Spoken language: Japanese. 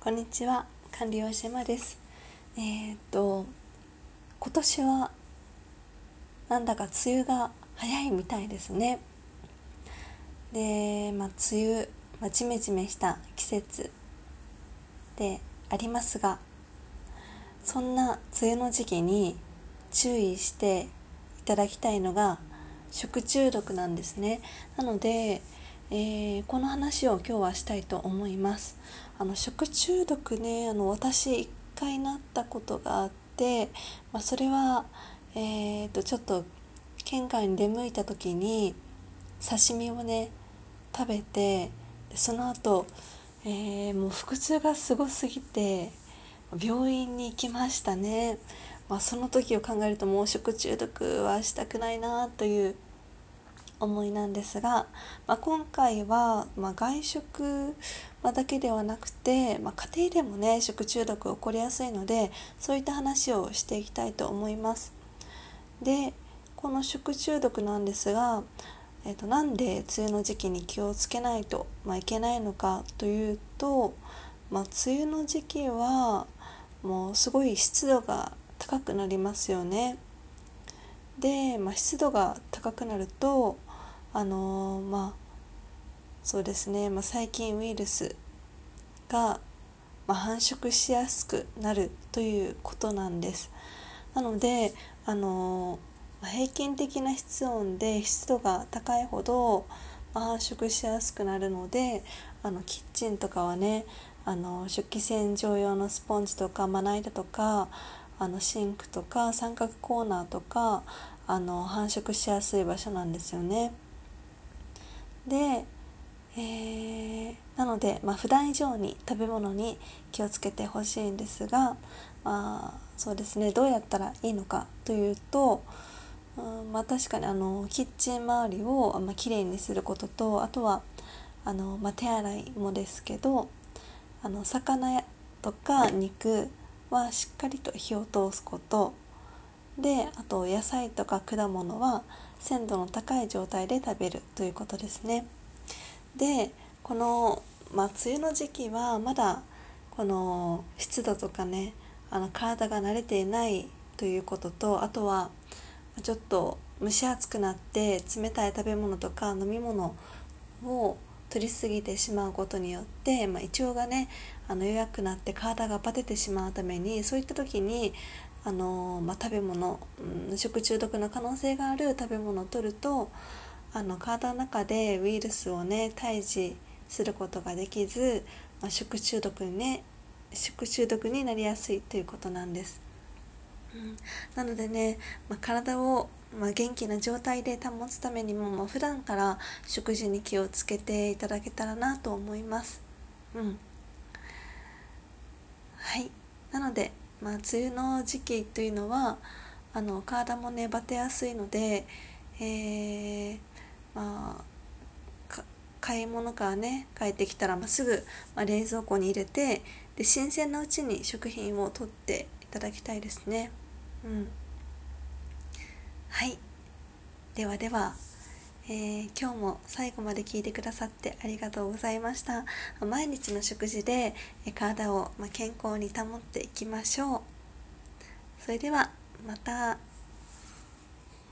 こんにちは管理栄養士山です。えー、っと今年はなんだか梅雨が早いみたいですね。でまあ梅雨、まあ、ジメジメした季節でありますがそんな梅雨の時期に注意していただきたいのが食中毒なんですね。なのでえー、この話を今日はしたいと思います。あの食中毒ねあの私1回なったことがあって、まあ、それは、えーと、ちょっと県外に出向いた時に刺身をね食べてその後、えー、もう腹痛がすごすぎて病院に行きましたね、まあ、その時を考えるともう食中毒はしたくないなという思いなんですが、まあ、今回は、ま外食、だけではなくて、まあ、家庭でもね食中毒起こりやすいのでそういった話をしていきたいと思います。でこの食中毒なんですが、えーと、なんで梅雨の時期に気をつけないと、まあ、いけないのかというと、まあ、梅雨の時期はもうすごい湿度が高くなりますよね。で、まあ、湿度が高くなるとあのー、まあそうですね、まあ、細菌ウイルスが、まあ、繁殖しやすくなるということなんです。なのであのー、平均的な室温で湿度が高いほど、まあ、繁殖しやすくなるのであのキッチンとかはねあの食器洗浄用のスポンジとかまな板とかあのシンクとか三角コーナーとかあの繁殖しやすい場所なんですよね。で、えー、なので、まあ、普段以上に食べ物に気をつけてほしいんですが、まあ、そうですねどうやったらいいのかというと、うんまあ、確かにあのキッチン周りを、まあ、きれいにすることとあとはあの、まあ、手洗いもですけどあの魚とか肉はしっかりと火を通すことであと野菜とか果物は鮮度の高い状態で食べるということですね。でこの、まあ、梅雨の時期はまだこの湿度とかねあの体が慣れていないということとあとはちょっと蒸し暑くなって冷たい食べ物とか飲み物を取りすぎてしまうことによって、まあ、胃腸がねあの弱くなって体がバテてしまうためにそういった時にあの、まあ、食べ物、うん、食中毒の可能性がある食べ物を取るとあの体の中でウイルスをね退治することができず、まあ、食中毒にね食中毒になりやすいということなんです。うん、なのでね、まあ、体をまあ、元気な状態で保つためにも、まあ、普段から食事に気をつけていただけたらなと思います。うん。はい。なので、まあ、梅雨の時期というのは、あの、体もね、バテやすいので、えー、まあ、買い物からね帰ってきたら、まあ、すぐ、まあ、冷蔵庫に入れてで新鮮なうちに食品を取っていただきたいですね。うんはい。ではでは、えー、今日も最後まで聞いてくださってありがとうございました。毎日の食事で体を健康に保っていきましょう。それではまた。